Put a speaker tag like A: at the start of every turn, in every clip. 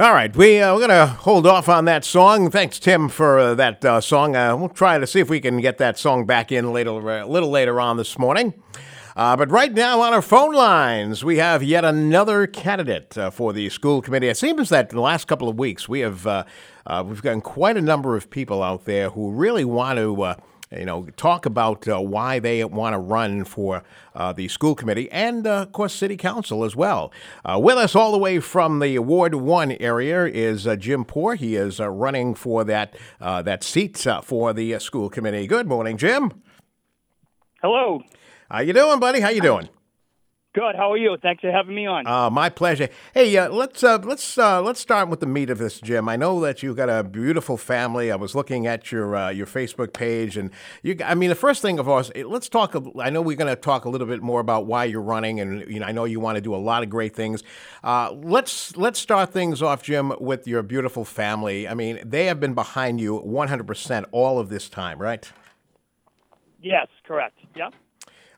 A: All right, we uh, we're gonna hold off on that song. Thanks, Tim, for uh, that uh, song. Uh, we'll try to see if we can get that song back in later, a little later on this morning. Uh, but right now on our phone lines, we have yet another candidate uh, for the school committee. It seems that in the last couple of weeks, we have we've gotten quite a number of people out there who really want to you know, talk about uh, why they want to run for uh, the school committee and, uh, of course, city council as well. Uh, with us all the way from the Ward One area is uh, Jim Poore. He is uh, running for that that seat for the school committee. Good morning, Jim.
B: Hello.
A: How you doing, buddy? How you doing?
B: Good. How are you? Thanks for having me on.
A: Uh, my pleasure. Hey, uh, let's uh, let's uh, let's start with the meat of this, Jim. I know that you've got a beautiful family. I was looking at your uh, your Facebook page, and you. I mean, the first thing of course, let's talk. I know we're going to talk a little bit more about why you're running, and you know, I know you want to do a lot of great things. Uh, let's let's start things off, Jim, with your beautiful family. I mean, they have been behind you 100 percent all of this time, right?
B: Yes, correct. Yeah.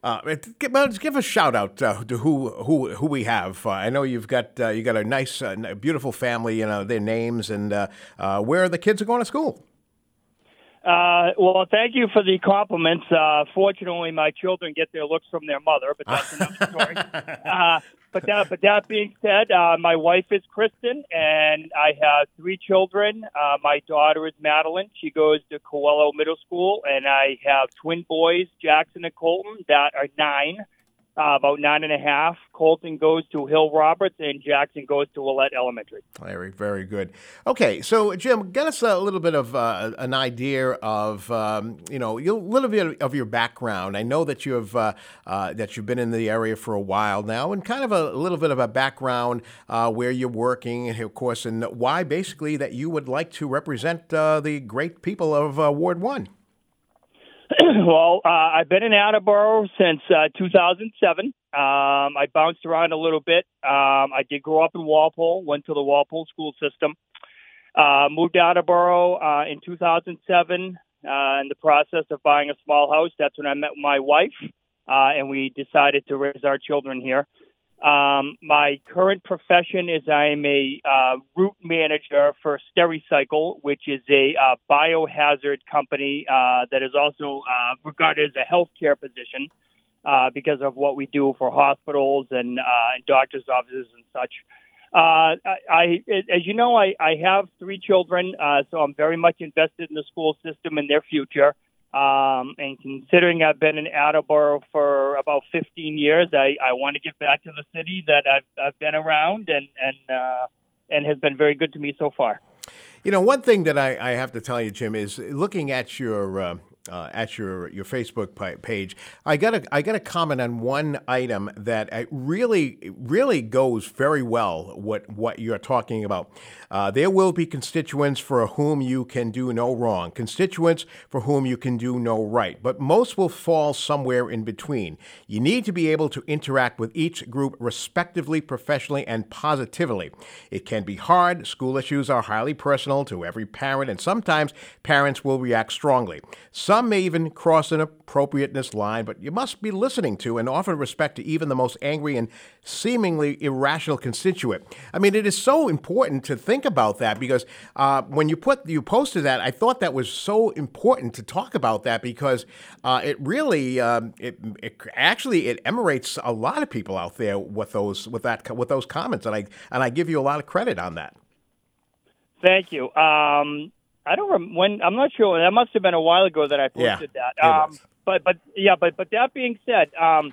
A: Uh, give, well, give a shout out uh, to who who who we have. Uh, I know you've got uh, you got a nice, uh, beautiful family. You know their names and uh, where the kids are going to school.
B: well, thank you for the compliments. fortunately, my children get their looks from their mother, but that's another story. but that, but that being said, uh, my wife is Kristen, and I have three children. Uh, my daughter is Madeline; she goes to Coelho Middle School, and I have twin boys, Jackson and Colton, that are nine uh, about nine and a half. Colton goes to Hill Roberts, and Jackson goes to Willett Elementary.
A: Very, very good. Okay, so Jim, get us a little bit of uh, an idea of um, you know a little bit of your background. I know that you've uh, uh, that you've been in the area for a while now, and kind of a, little bit of a background uh, where you're working, and of course, and why basically that you would like to represent uh, the great people of Ward One.
B: well, uh, I've been in Attleboro since uh, 2007. Um, I bounced around a little bit. Um, I did grow up in Walpole, went to the Walpole school system. Uh, moved to Attleboro uh, in 2007 uh, in the process of buying a small house. That's when I met my wife, uh, and we decided to raise our children here. Um, my current profession is I'm a uh, route manager for Stericycle, which is a uh, biohazard company uh, that is also uh, regarded as a healthcare position uh, because of what we do for hospitals and, uh, and doctors' offices and such. Uh, I, I, as you know, I, I have three children, uh, so I'm very much invested in the school system and their future. Um, and considering I've been in Attleboro for about 15 years, I, I want to get back to the city that I've, I've been around and and uh, and has been very good to me so far.
A: You know, one thing that I, I have to tell you, Jim, is looking at your uh, uh, at your your Facebook page. I got a I got a comment on one item that uh, really really goes very well what what you're talking about. Uh, there will be constituents for whom you can do no wrong, constituents for whom you can do no right, but most will fall somewhere in between. You need to be able to interact with each group respectively, professionally, and positively. It can be hard. School issues are highly personal to every parent, and sometimes parents will react strongly. Some may even cross an appropriateness line, but you must be listening to and offer respect to even the most angry and seemingly irrational constituent. I mean, it is so important to think about that because uh, when you put you posted that, I thought that was so important to talk about that because uh, it really um, it, it, actually it emanates a lot of people out there with those with that with those comments, and I and I give you a lot of credit on that.
B: Thank you. Um, I don't remember when I'm not sure. That must have been a while ago that I posted
A: yeah,
B: that. Um, but but yeah, but but that being said, um,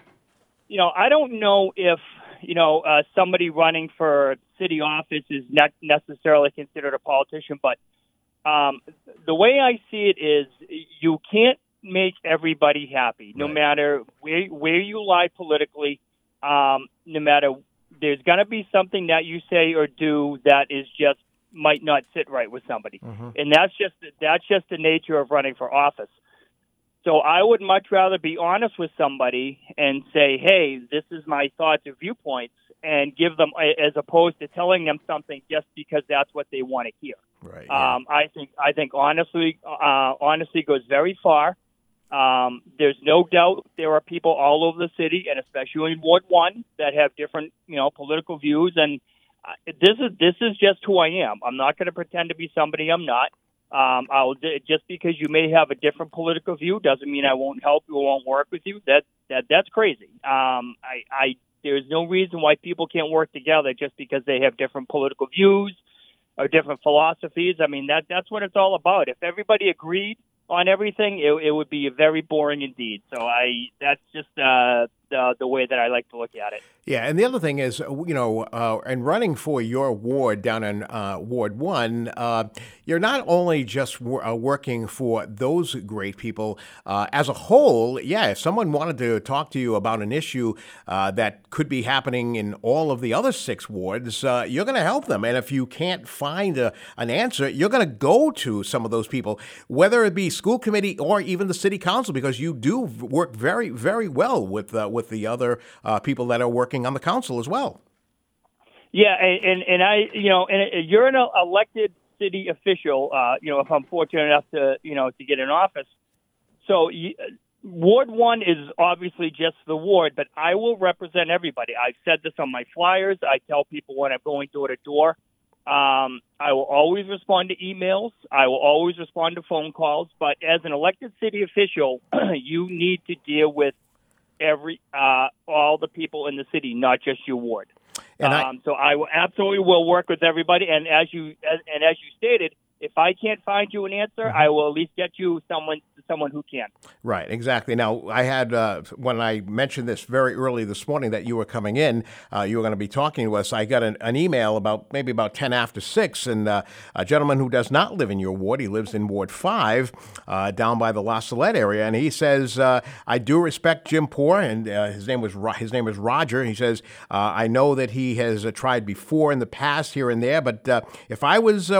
B: you know, I don't know if you know uh, somebody running for city office is not necessarily considered a politician, but um, the way I see it is, you can't make everybody happy, no
A: right.
B: matter where where you lie politically. Um, no matter there's going to be something that you say or do that is just might not sit right with somebody, mm-hmm. and that's just that's just the nature of running for office. So I would much rather be honest with somebody and say, "Hey, this is my thoughts or viewpoints," and give them as opposed to telling them something just because that's what they want to hear.
A: Right. Yeah.
B: Um, I think I think honestly, uh, honesty goes very far. Um, there's no doubt there are people all over the city, and especially in Ward One, that have different, you know, political views and this is this is just who I am. I'm not going to pretend to be somebody I'm not. Um, I'll just because you may have a different political view doesn't mean I won't help you or won't work with you. That that that's crazy. Um, I, I there's no reason why people can't work together just because they have different political views or different philosophies. I mean that that's what it's all about. If everybody agreed on everything, it, it would be very boring indeed. So I that's just uh, the the way that I like to look at it.
A: Yeah, and the other thing is, you know, uh, and running for your ward down in uh, Ward One, uh, you're not only just uh, working for those great people. Uh, as a whole, yeah, if someone wanted to talk to you about an issue uh, that could be happening in all of the other six wards, you're going to help them. And if you can't find a, an answer, you're going to go to some of those people, whether it be school committee or even the city council, because you do work very, very well with with the other people that are working on the council as well.
B: Yeah, and and, and I, you know, and you're an elected city official. Uh, you know, if I'm fortunate enough to, you know, to get in office, so you, Ward one is obviously just the ward, but I will represent everybody. I've said this on my flyers. I tell people when I'm going door to door. Um, I will always respond to emails. I will always respond to phone calls. But as an elected city official, you need to deal with every uh, all the people in the city, not just your ward. And I, um, so I will, absolutely will work with everybody. And as you as, and as you stated, if I can't find you an answer, mm-hmm. I will at least get you someone someone who can.
A: Right, exactly. Now, I had uh, when I mentioned this very early this morning that you were coming in, uh, you were going to be talking to us. I got an, an, email about maybe about ten after six, and uh, a gentleman who does not live in your ward, he lives in Ward Five, uh, down by the La Salette area, and he says, uh, "I do respect Jim Poore, and uh, his name was his name is Roger. He says I know that he has tried before in the past here and there, but if I was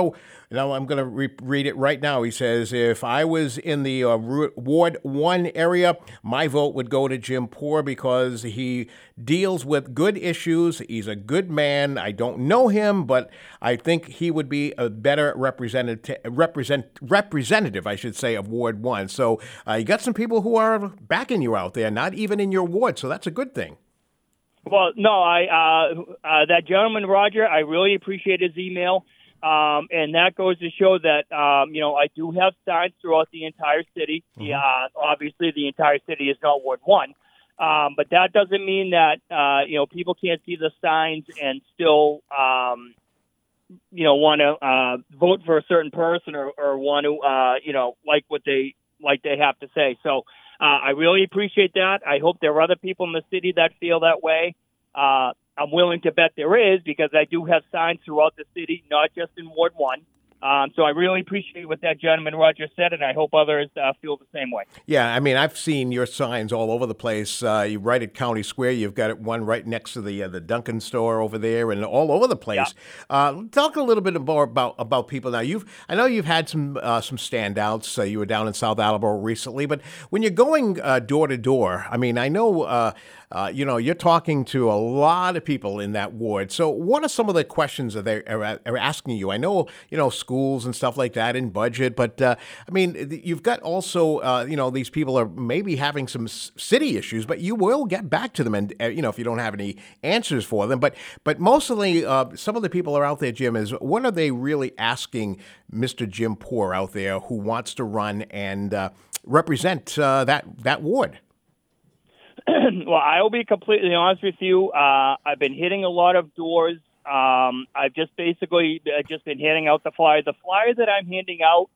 A: now, I'm going to re- read it right now. He says, If I was in the uh, Ward 1 area, my vote would go to Jim Poore because he deals with good issues. He's a good man. I don't know him, but I think he would be a better representative, represent, representative I should say, of Ward 1. So uh, you got some people who are backing you out there, not even in your ward. So that's a good thing.
B: Well, no, I uh, uh, that gentleman Roger, I really appreciate his email. Um, and that goes to show that, um, you know, I do have signs throughout the entire city. Mm-hmm. Yeah, obviously, the entire city is not Ward 1. Um, but that doesn't mean that, uh, you know, people can't see the signs and still, um, you know, want to uh, vote for a certain person or, or want to, uh, you know, like what they like they have to say. So uh, I really appreciate that. I hope there are other people in the city that feel that way. Uh, I'm willing to bet there is because I do have signs throughout the city, not just in Ward 1. Um, so I really appreciate what that gentleman Roger said, and I hope others uh, feel the same way.
A: Yeah, I mean, I've seen your signs all over the place. Uh, you right at County Square. You've got one right next to the uh, the Dunkin' store over there, and all over the place. Yeah. Uh, talk a little bit more about about people now. You've I know you've had some uh, some standouts. Uh, you were down in South Attleboro recently, but when you're going door to door, I mean, I know. Uh, you know, you're talking to a lot of people in that ward. So, what are some of the questions that they are, are asking you? I know, you know, schools and stuff like that in budget, but uh, I mean, you've got also, uh, you know, these people are maybe having some city issues, but you will get back to them, and uh, you know, if you don't have any answers for them. But, but mostly, uh, some of the people are out there, Jim. Is what are they really asking Mr. Jim Poore out there who wants to run and uh, represent that that ward?
B: well, I will be completely honest with you. Uh, I've been hitting a lot of doors. Um, I've just basically uh, just been handing out the flyer. The flyer that I'm handing out,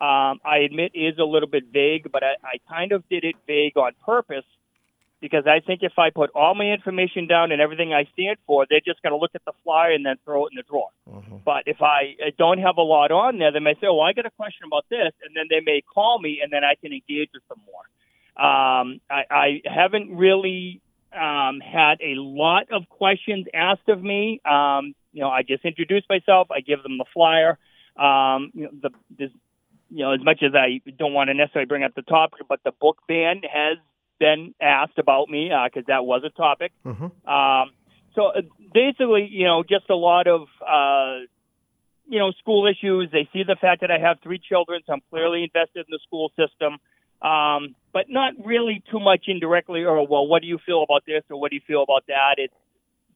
B: um, I admit, is a little bit vague, but I, I kind of did it vague on purpose because I think if I put all my information down and everything I stand for, they're just going to look at the flyer and then throw it in the drawer. Mm-hmm. But if I don't have a lot on there, they may say, "Oh, I got a question about this," and then they may call me, and then I can engage with them more. Um, I, I haven't really um, had a lot of questions asked of me. Um, you know, I just introduce myself. I give them the flyer. Um, you know, the this, you know, as much as I don't want to necessarily bring up the topic, but the book ban has been asked about me because uh, that was a topic. Mm-hmm. Um, so uh, basically, you know, just a lot of uh, you know school issues. They see the fact that I have three children, so I'm clearly invested in the school system um, but not really too much indirectly. Or well, what do you feel about this, or what do you feel about that? It's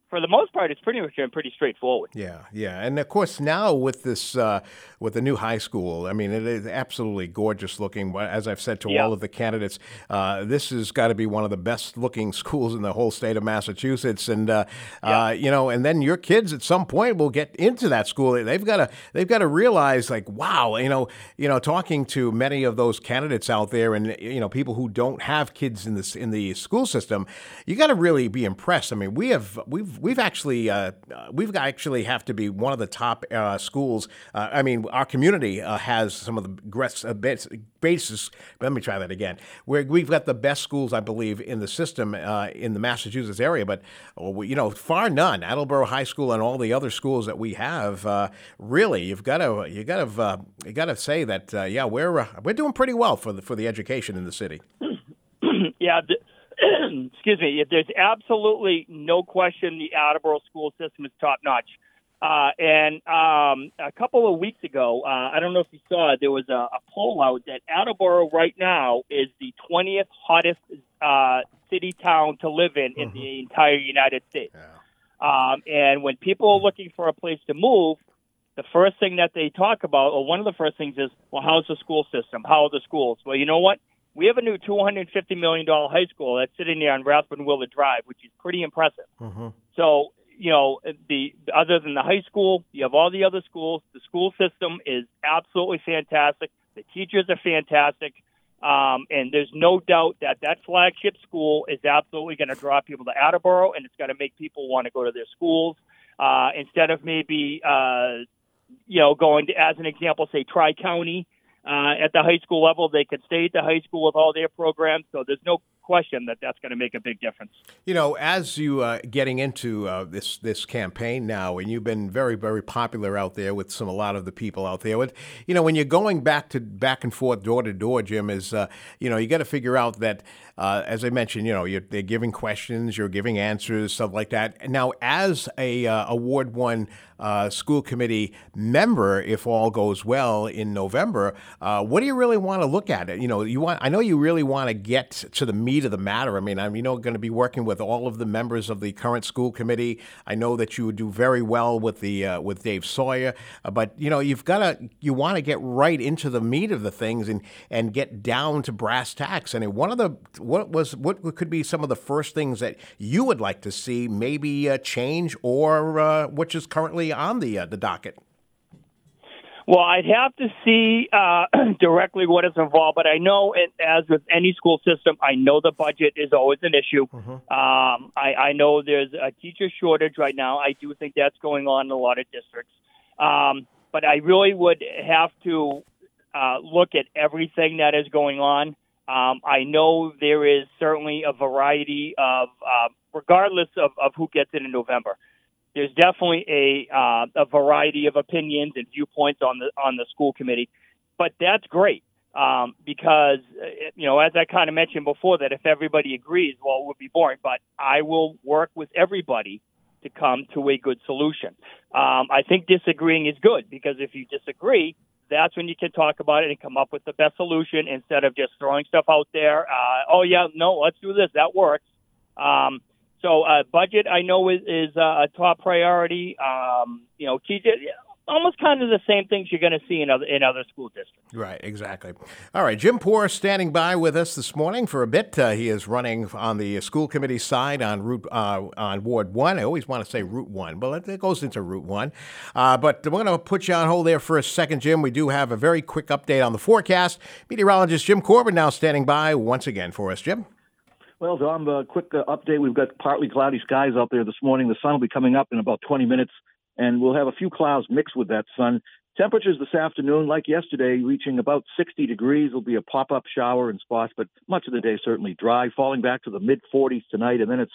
B: for the most part, it's pretty much been pretty straightforward.
A: Yeah, yeah, and of course now with this uh, with the new high school, I mean, it is absolutely gorgeous looking. As I've said to yeah. all of the candidates, uh, this has got to be one of the best looking schools in the whole state of Massachusetts, and uh, yeah. Uh, you know, and then your kids at some point will get into that school. They've got to they've got to realize like, wow, you know, you know, talking to many of those candidates out there, and you know, people who don't have kids in this in the school system, you got to really be impressed. I mean, we have we've we've actually uh, we've actually have to be one of the top uh, schools. Uh, I mean, our community uh, has some of the best uh, basis. Let me try that again. we we've got the best schools, I believe, in the system uh, in the Massachusetts area, but you know, far none. Attleboro High School and all the other schools that we have, really, you've got to you got to you got to say that yeah, we're we're doing pretty well for the for the education in the city.
B: yeah. The- excuse me, if there's absolutely no question the Attleboro school system is top notch. Uh, and um, a couple of weeks ago, uh, I don't know if you saw it, there was a, a poll out that Attleboro right now is the 20th hottest uh, city town to live in in mm-hmm. the entire United States. Yeah. Um, and when people are looking for a place to move, the first thing that they talk about, or one of the first things is, well, how's the school system? How are the schools? Well, you know what? We have a new $250 million high school that's sitting there on Rathbun Willard Drive, which is pretty impressive. Mm-hmm. So, you know, the other than the high school, you have all the other schools. The school system is absolutely fantastic. The teachers are fantastic. Um, and there's no doubt that that flagship school is absolutely going to draw people to Attleboro, and it's going to make people want to go to their schools uh, instead of maybe, uh, you know, going to, as an example, say Tri County uh, at the high school level. They could stay at the high school with all their programs. So there's no question that that's going to make a big difference.
A: You know, as you uh, getting into uh, this this campaign now, and you've been very very popular out there with some a lot of the people out there. With you know, when you're going back to back and forth door to door, Jim is uh, you know you got to figure out that. Uh, as I mentioned, you know, they're giving questions, you're giving answers, stuff like that. Now, as a uh, award one uh, school committee member, if all goes well in November, uh, what do you really want to look at? You know, you want. I know you really want to get to the meat of the matter. I mean, I'm you know going to be working with all of the members of the current school committee. I know that you would do very well with the uh, with Dave Sawyer, uh, but you know, you've got to you want to get right into the meat of the things and and get down to brass tacks. I And one of the what was what could be some of the first things that you would like to see maybe uh, change or uh, which is currently on the uh, the docket?
B: Well, I'd have to see uh, directly what is involved, but I know, it, as with any school system, I know the budget is always an issue. Mm-hmm. Um, I, I know there's a teacher shortage right now. I do think that's going on in a lot of districts, um, but I really would have to uh, look at everything that is going on. Um, I know there is certainly a variety of, uh, regardless of, of who gets in in November there's definitely a uh, a variety of opinions and viewpoints on the on the school committee, but that's great um, because uh, you know as I kind of mentioned before that if everybody agrees, well, it would be boring. But I will work with everybody to come to a good solution. Um, I think disagreeing is good because if you disagree, that's when you can talk about it and come up with the best solution instead of just throwing stuff out there. Uh, oh yeah, no, let's do this. That works. Um, so uh, budget, I know is, is uh, a top priority. Um, you know, TJ, almost kind of the same things you're going to see in other in other school districts.
A: Right, exactly. All right, Jim Poore standing by with us this morning for a bit. Uh, he is running on the school committee side on Route uh, on Ward One. I always want to say Route One, but it goes into Route One. Uh, but we're going to put you on hold there for a second, Jim. We do have a very quick update on the forecast. Meteorologist Jim Corbin now standing by once again for us, Jim.
C: Well, Dom, a quick uh, update. We've got partly cloudy skies out there this morning. The sun will be coming up in about 20 minutes, and we'll have a few clouds mixed with that sun. Temperatures this afternoon, like yesterday, reaching about 60 degrees. There'll be a pop up shower in spots, but much of the day certainly dry, falling back to the mid 40s tonight, and then it's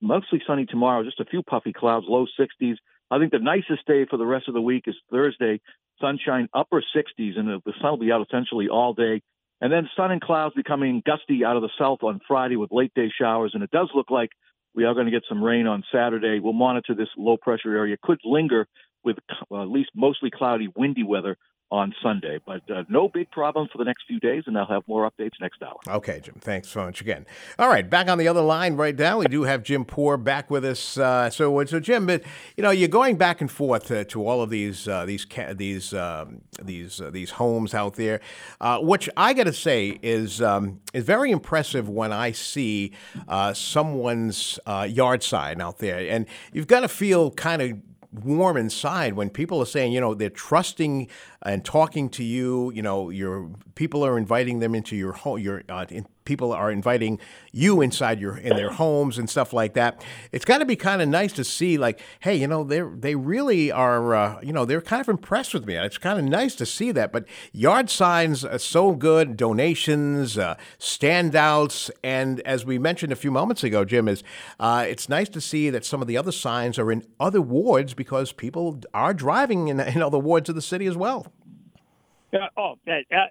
C: mostly sunny tomorrow, just a few puffy clouds, low 60s. I think the nicest day for the rest of the week is Thursday, sunshine, upper 60s, and the sun will be out essentially all day. And then sun and clouds becoming gusty out of the south on Friday with late day showers. And it does look like we are going to get some rain on Saturday. We'll monitor this low pressure area. Could linger with uh, at least mostly cloudy, windy weather on Sunday. But uh, no big problem for the next few days, and I'll have more updates next hour.
A: Okay, Jim. Thanks so much again. All right, back on the other line right now, we do have Jim Poore back with us. Uh, so, so Jim, but you know, you're going back and forth to, to all of these uh, these these um, these uh, these homes out there, uh, which I got to say is um, is very impressive when I see uh, someone's yard sign out there, and you've got to feel kind of warm inside when people are saying, you know, they're trusting and talking to you. You know, your people are inviting them into your home, your uh, in, people are inviting you inside your in their homes and stuff like that. It's got to be kind of nice to see, like, hey, you know, they they really are, uh, you know, they're kind of impressed with me. It's kind of nice to see that. But yard signs are so good, donations, uh, standouts, and as we mentioned a few moments ago, Jim, is uh, it's nice to see that some of the other signs are in other wards because people are driving in, in other wards of the city as well.
B: Yeah, oh,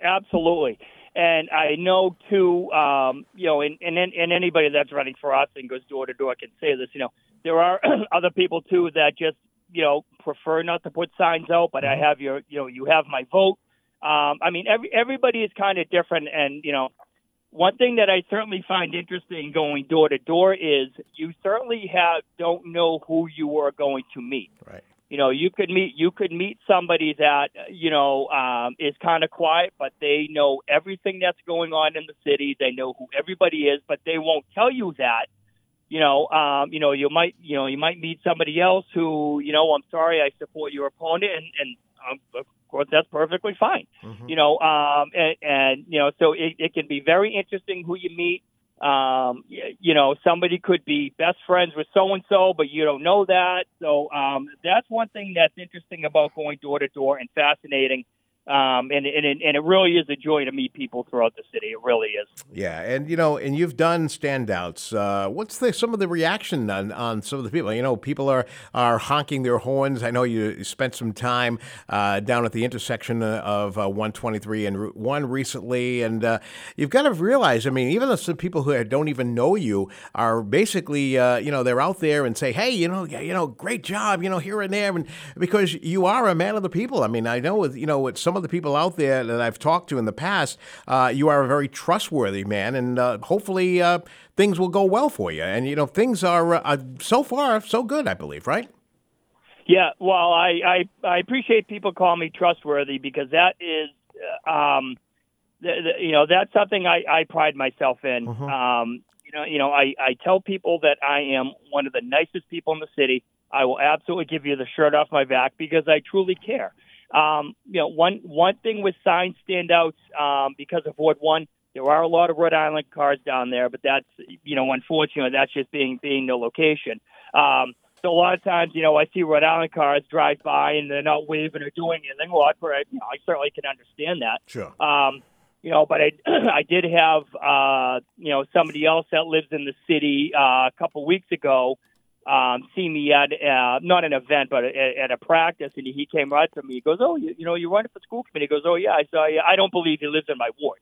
B: absolutely. And I know too, um, you know, and, and and anybody that's running for us and goes door to door can say this. You know, there are other people too that just you know prefer not to put signs out, but I mm-hmm. have your, you know, you have my vote. Um, I mean, every everybody is kind of different, and you know, one thing that I certainly find interesting going door to door is you certainly have don't know who you are going to meet.
A: Right
B: you know you could meet you could meet somebody that you know um, is kind of quiet but they know everything that's going on in the city they know who everybody is but they won't tell you that you know um, you know you might you know you might meet somebody else who you know I'm sorry I support your opponent and and um, of course that's perfectly fine mm-hmm. you know um, and, and you know so it, it can be very interesting who you meet um, you know, somebody could be best friends with so and so, but you don't know that. So um, that's one thing that's interesting about going door to door and fascinating um, and, and, and it really is a joy to meet people throughout the city. It really is.
A: Yeah, and you know, and you've done standouts. Uh, what's the, some of the reaction on, on some of the people? You know, people are are honking their horns. I know you spent some time uh, down at the intersection of uh, 123 and Route One recently, and uh, you've got to realize. I mean, even some people who don't even know you are basically, uh, you know, they're out there and say, "Hey, you know, you know, great job, you know, here and there," and because you are a man of the people. I mean, I know, with, you know, with some some of the people out there that I've talked to in the past, uh, you are a very trustworthy man, and uh, hopefully uh, things will go well for you. And you know, things are uh, so far so good, I believe, right?
B: Yeah, well, I I, I appreciate people calling me trustworthy because that is. Uh, um, the, the, you know that's something I, I pride myself in. Mm-hmm. Um, you know, you know, I, I tell people that I am one of the nicest people in the city. I will absolutely give you the shirt off my back because I truly care. Um, you know, one one thing with sign standouts um, because of Ward One, there are a lot of Rhode Island cars down there, but that's you know, unfortunately, that's just being being the location. Um, so a lot of times, you know, I see Rhode Island cars drive by and they're not waving or doing anything. Well, I, you know, I certainly can understand that.
A: Sure.
B: Um, you know, but I I did have uh, you know somebody else that lives in the city uh, a couple weeks ago um, see me at uh, not an event, but at, at a practice, and he came right to me. He goes, "Oh, you, you know, you're running for school committee." He goes, "Oh yeah, I saw you. I don't believe he lives in my ward."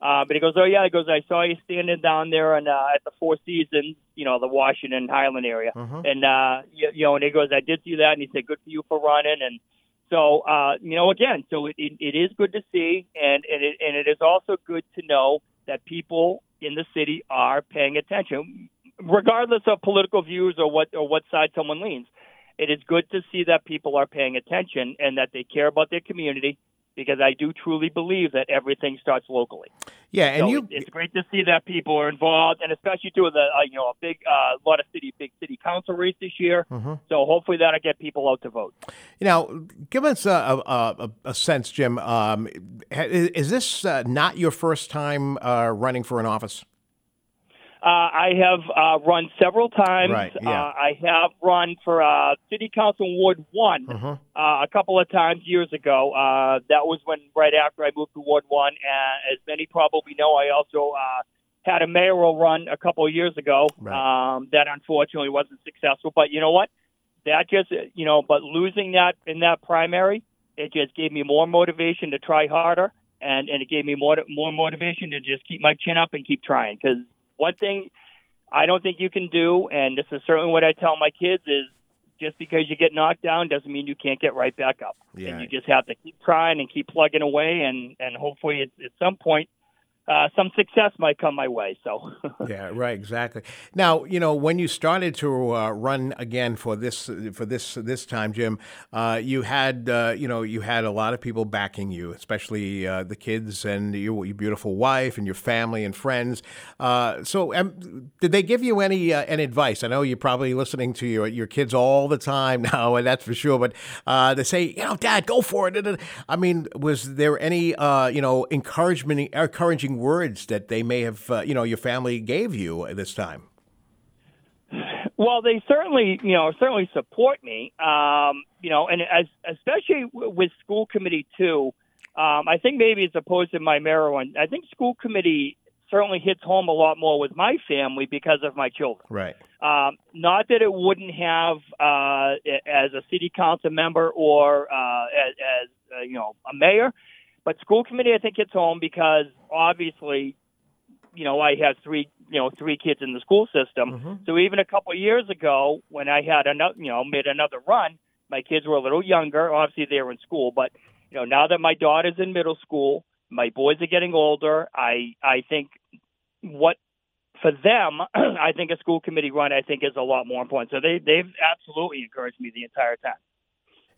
B: Uh, but he goes, "Oh yeah," he goes, "I saw you standing down there and uh, at the Four Seasons, you know, the Washington Highland area."
A: Uh-huh.
B: And uh, you, you know, and he goes, "I did see that," and he said, "Good for you for running." And so, uh, you know, again, so it, it, it is good to see, and and it, and it is also good to know that people in the city are paying attention regardless of political views or what or what side someone leans, it is good to see that people are paying attention and that they care about their community because I do truly believe that everything starts locally.
A: Yeah, and
B: so
A: you,
B: it's great to see that people are involved, and especially too the uh, you know a big uh, lot of city big city council race this year.
A: Mm-hmm.
B: So hopefully that'll get people out to vote.
A: You know, give us a a, a sense, Jim. Um, is this uh, not your first time uh, running for an office?
B: Uh, I have uh, run several times.
A: Right, yeah.
B: uh, I have run for uh, City Council Ward One
A: uh-huh.
B: uh, a couple of times years ago. Uh, that was when right after I moved to Ward One. And as many probably know, I also uh, had a mayoral run a couple of years ago.
A: Right.
B: Um, that unfortunately wasn't successful. But you know what? That just you know, but losing that in that primary, it just gave me more motivation to try harder. And, and it gave me more more motivation to just keep my chin up and keep trying because one thing I don't think you can do, and this is certainly what I tell my kids, is just because you get knocked down doesn't mean you can't get right back up.
A: Yeah.
B: And you just have to keep trying and keep plugging away, and and hopefully at, at some point uh, some success might come my way. So
A: yeah, right, exactly. Now, you know, when you started to uh, run again for this for this this time, Jim, uh, you had uh, you know you had a lot of people backing you, especially uh, the kids and your, your, beautiful wife and your family and friends. Uh, so, um, did they give you any any advice? I know you're probably listening to your your kids all the time now, and that's for sure. But they say, you know, Dad, go for it. I mean, was there any you know encouragement encouraging words that they may have, uh, you know, your family gave you this time?
B: Well, they certainly, you know, certainly support me. Um, you know, and as especially with school committee too. Um, I think maybe as opposed to my Maryland, I think school committee certainly hits home a lot more with my family because of my children.
A: Right.
B: Um, not that it wouldn't have uh, as a city council member or uh, as, as uh, you know a mayor, but school committee, I think, hits home because obviously, you know, I have three, you know, three kids in the school system. Mm-hmm. So even a couple of years ago, when I had another, you know, made another run, my kids were a little younger. Obviously, they were in school, but you know, now that my daughter's in middle school, my boys are getting older. I I think what for them, I think a school committee run, I think, is a lot more important. So they they've absolutely encouraged me the entire time.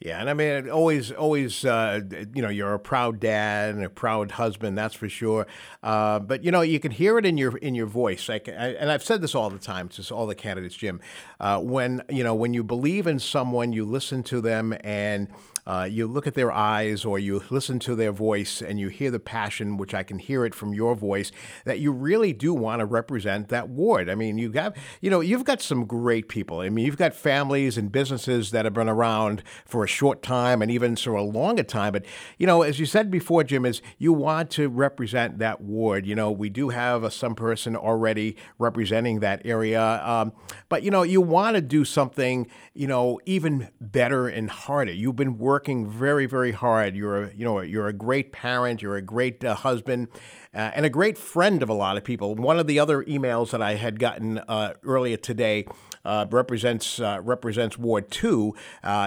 A: Yeah, and I mean, always, always, uh, you know, you're a proud dad and a proud husband, that's for sure. Uh, but you know, you can hear it in your in your voice. Like, I, and I've said this all the time to all the candidates, Jim. Uh, when you know, when you believe in someone, you listen to them, and uh, you look at their eyes or you listen to their voice and you hear the passion, which I can hear it from your voice, that you really do want to represent that ward. I mean, you got, you know, you've got some great people. I mean, you've got families and businesses that have been around for a short time and even for a longer time. But, you know, as you said before, Jim, is you want to represent that ward. You know, we do have a, some person already representing that area. Um, but, you know, you want to do something, you know, even better and harder. You've been working working very, very hard. You're, a, you know, you're a great parent. You're a great uh, husband, uh, and a great friend of a lot of people. One of the other emails that I had gotten uh, earlier today uh, represents uh, represents Ward Two.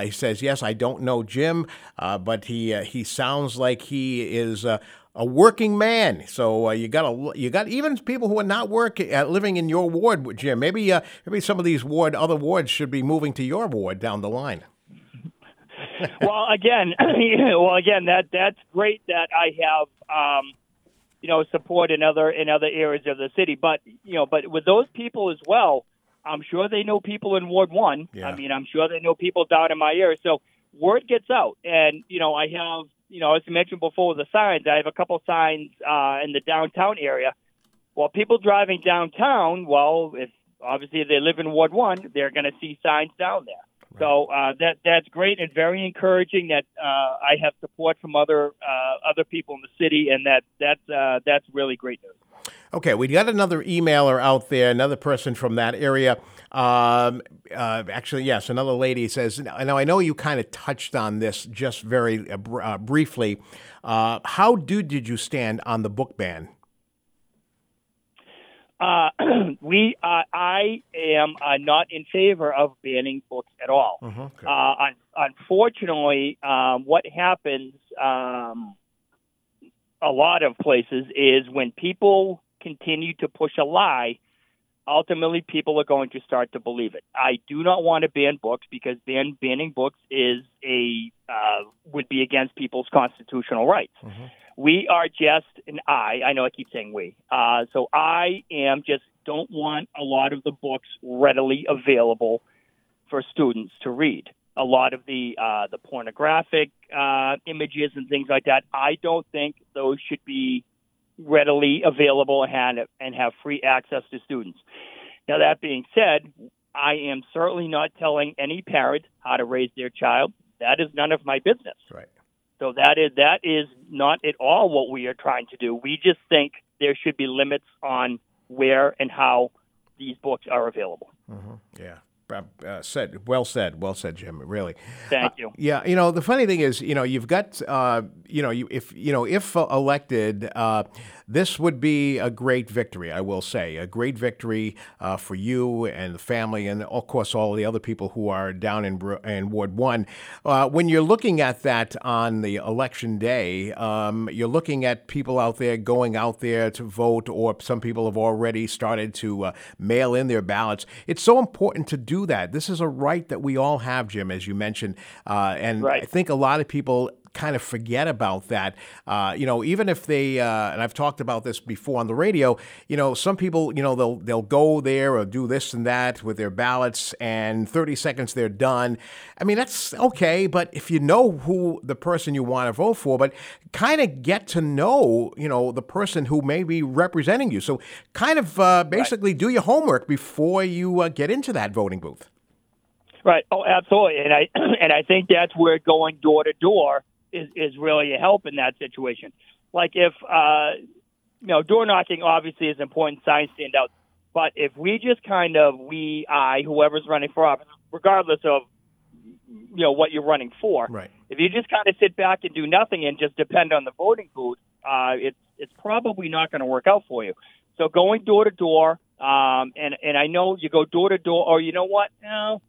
A: He says, "Yes, I don't know Jim, but he he sounds like he is." a working man. So uh, you got a, you got even people who are not working uh, living in your ward, Jim. Maybe uh, maybe some of these ward other wards should be moving to your ward down the line.
B: well, again, well, again, that that's great that I have, um, you know, support in other in other areas of the city. But you know, but with those people as well, I'm sure they know people in Ward One. Yeah. I mean, I'm sure they know people down in my area. So word gets out, and you know, I have, you know, as I mentioned before, the signs. I have a couple signs uh, in the downtown area. Well, people driving downtown, well, if obviously they live in Ward One, they're going to see signs down there. So uh, that that's great and very encouraging that uh, I have support from other uh, other people in the city, and that that's uh, that's really great news.
A: Okay, we got another emailer out there, another person from that area. Um, uh, actually, yes, another lady says. Now I know you kind of touched on this just very uh, briefly. how do did you stand on the book ban?
B: Uh, we, uh, I am uh, not in favor of banning books at all.
A: Uh-huh, okay.
B: un- unfortunately, um, what happens um, a lot of places is when people continue to push a lie, ultimately people are going to start to believe it. I do not want to ban books because ban- banning books is a uh, would be against people's constitutional rights.
A: Uh-huh.
B: We are just, and I, I know I keep saying we, uh, so I am just don't want a lot of the books readily available for students to read. A lot of the uh, the pornographic uh, images and things like that, I don't think those should be readily available and have, and have free access to students. Now, that being said, I am certainly not telling any parent how to raise their child. That is none of my business.
A: Right.
B: So that is that is not at all what we are trying to do. We just think there should be limits on where and how these books are available.
A: Mm-hmm. Yeah. Uh, said. Well said. Well said, Jim. Really.
B: Thank you.
A: yeah. You know, the funny thing is, you know, you've got, you know, you, if you know, if elected this would be a great victory, I will say, a great victory uh, for you and the family, and of course all the other people who are down in, in Ward One. Uh, when you're looking at that on the election day, um, you're looking at people out there going out there to vote, or some people have already started to uh, mail in their ballots. It's so important to do that. This is a right that we all have, Jim, as you mentioned, uh, and
B: right.
A: I think a lot of people kind of forget about that. Uh, you know, even if they uh, and I've talked about this before on the radio. You know, some people, you know, they'll they'll go there or do this and that with their ballots, and 30 seconds they're done. I mean, that's okay, but if you know who the person you want to vote for, but kind of get to know, you know, the person who may be representing you. So, kind of uh, basically right. do your homework before you uh, get into that voting booth.
B: Right. Oh, absolutely. And I and I think that's where going door to door is is really a help in that situation. Like if uh, you know door knocking obviously is important, signs stand out. But if we just kind of we I whoever's running for office, regardless of you know what you're running for,
A: right.
B: if you just kind of sit back and do nothing and just depend on the voting booth, uh, it's it's probably not going to work out for you. So going door to door, um, and and I know you go door to door, or you know what? No,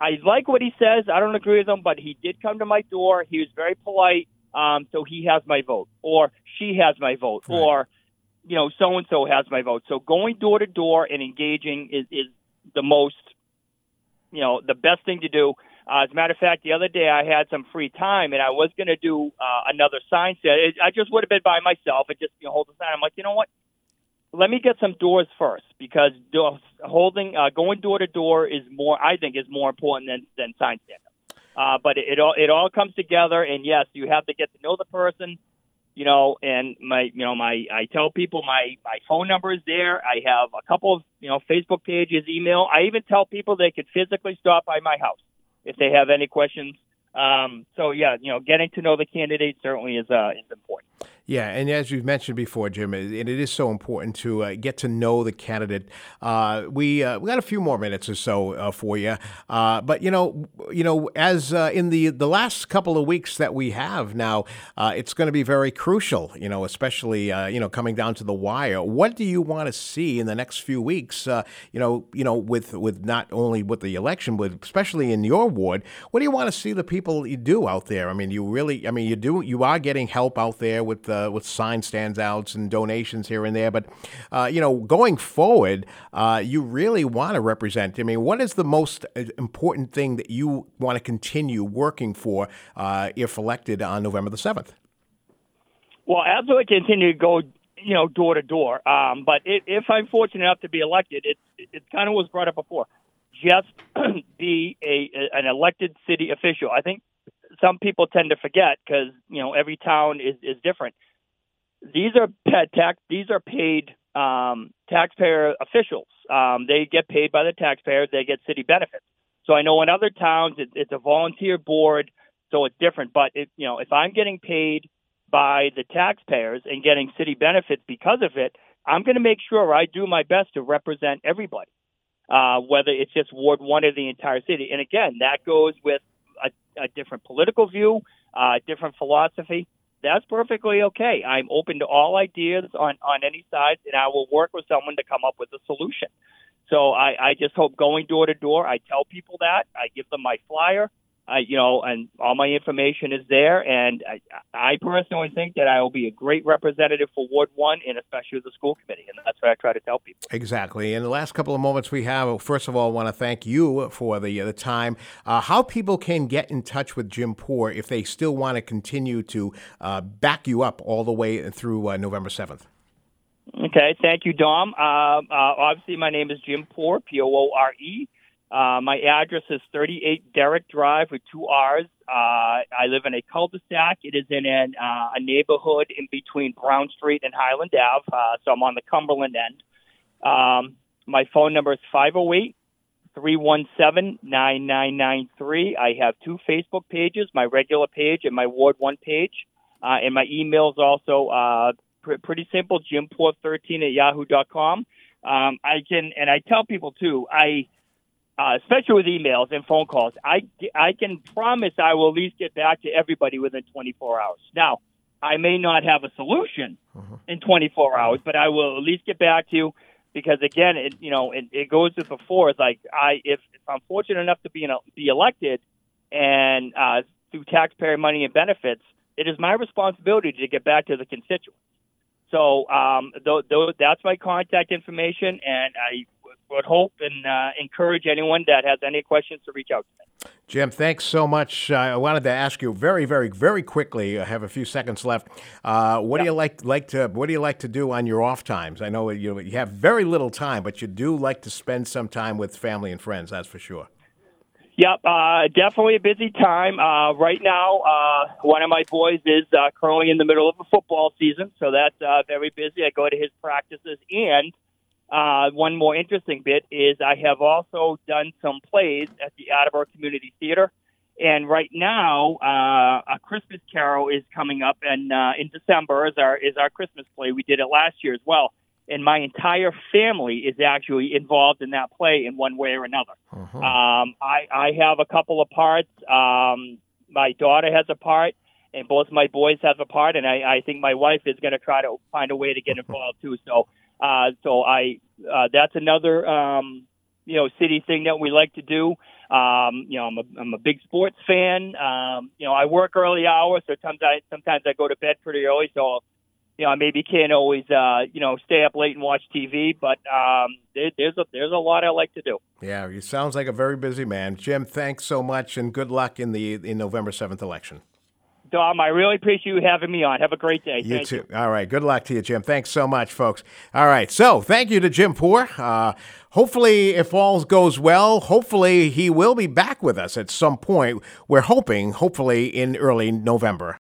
B: I like what he says. I don't agree with him, but he did come to my door. He was very polite, um, so he has my vote, or she has my vote, right. or you know, so and so has my vote. So going door to door and engaging is is the most, you know, the best thing to do. Uh, as a matter of fact, the other day I had some free time and I was going to do uh, another sign set. It, I just would have been by myself and just you know, hold the sign. I'm like, you know what? Let me get some doors first because holding uh, going door to door is more I think is more important than than sign stand up. Uh, but it, it all it all comes together, and yes, you have to get to know the person, you know. And my you know my I tell people my my phone number is there. I have a couple of you know Facebook pages, email. I even tell people they could physically stop by my house if they have any questions. Um, so yeah, you know, getting to know the candidate certainly is uh, is important.
A: Yeah, and as you've mentioned before, Jim, and it is so important to uh, get to know the candidate. Uh, we uh, we got a few more minutes or so uh, for you, uh, but you know, you know, as uh, in the the last couple of weeks that we have now, it's going to be very crucial. You know, especially you know coming down to the wire. What do you want to see in the next few weeks? you know, you know, with with not only with the election, but especially in your ward, what do you want to see the people do out there? I mean, you really, I mean, you do, you are getting help out there with uh, with sign stands outs and donations here and there. But uh, you know, going forward, uh, you really want to represent. I mean, what is the most uh, important thing that you want to continue working for uh, if elected on November the seventh?
B: Well, absolutely continue to go you know, door to door. Um, but it, if I'm fortunate enough to be elected, it it kind of was brought up before. Just be a, a an elected city official. I think some people tend to forget because you know every town is is different these are tax these are paid um, taxpayer officials. Um, they get paid by the taxpayers. They get city benefits. So I know in other towns it, it's a volunteer board, so it's different. But it, you know, if I'm getting paid by the taxpayers and getting city benefits because of it, I'm going to make sure I do my best to represent everybody, uh, whether it's just Ward One or the entire city. And again, that goes with a, a different political view, uh, different philosophy that's perfectly okay. I'm open to all ideas on, on any side, and I will work with someone to come up with a solution. So I, I just hope going door to door, I tell people that. I give them my flyer. I, you know, and all my information is there. And I, I personally think that I will be a great representative for Ward One and especially the school committee. And that's what I try to tell people.
A: Exactly. In the last couple of moments we have, first of all, I want to thank you for the the time. Uh, how people can get in touch with Jim Poore if they still want to continue to uh, back you up all the way through uh, November seventh.
B: Okay, thank you, Dom. Uh, uh, obviously, my name is Jim Poore, P O O R E. Uh, my address is 38 Derrick Drive with two R's. Uh, I live in a cul-de-sac. It is in an, uh, a neighborhood in between Brown Street and Highland Ave, uh, so I'm on the Cumberland end. Um, my phone number is 508 317 9993. I have two Facebook pages, my regular page and my Ward 1 page. Uh, and my email is also uh, pr- pretty simple, jimport13 at yahoo.com. Um, I can, and I tell people too, I, uh, especially with emails and phone calls. I, I can promise I will at least get back to everybody within 24 hours. Now, I may not have a solution uh-huh. in 24 hours, but I will at least get back to you because again, it you know it, it goes with before. It's like I if, if I'm fortunate enough to be in a, be elected and uh, through taxpayer money and benefits, it is my responsibility to get back to the constituents. So um, th- th- that's my contact information, and I would hope and uh, encourage anyone that has any questions to reach out to me.
A: Jim, thanks so much. Uh, I wanted to ask you very, very, very quickly. I have a few seconds left. Uh, what yeah. do you like like to What do you like to do on your off times? I know you you have very little time, but you do like to spend some time with family and friends. That's for sure.
B: Yep, uh, definitely a busy time. Uh, right now, uh, one of my boys is uh, currently in the middle of a football season, so that's uh, very busy. I go to his practices, and uh, one more interesting bit is I have also done some plays at the Attleboro Community Theater, and right now, uh, a Christmas Carol is coming up, and uh, in December is our is our Christmas play. We did it last year as well and my entire family is actually involved in that play in one way or another. Uh-huh. Um, I, I have a couple of parts. Um, my daughter has a part, and both my boys have a part, and I, I think my wife is going to try to find a way to get involved too. So, uh, so I uh, that's another um, you know city thing that we like to do. Um, you know, I'm a, I'm a big sports fan. Um, you know, I work early hours, so sometimes I sometimes I go to bed pretty early, so you know, I maybe can't always, uh, you know, stay up late and watch TV, but um, there, there's a there's a lot I like to do.
A: Yeah, you sounds like a very busy man, Jim. Thanks so much, and good luck in the in November seventh election.
B: Dom, I really appreciate you having me on. Have a great day.
A: You thank too. You. All right. Good luck to you, Jim. Thanks so much, folks. All right. So, thank you to Jim Poore. Uh, hopefully, if all goes well, hopefully he will be back with us at some point. We're hoping, hopefully, in early November.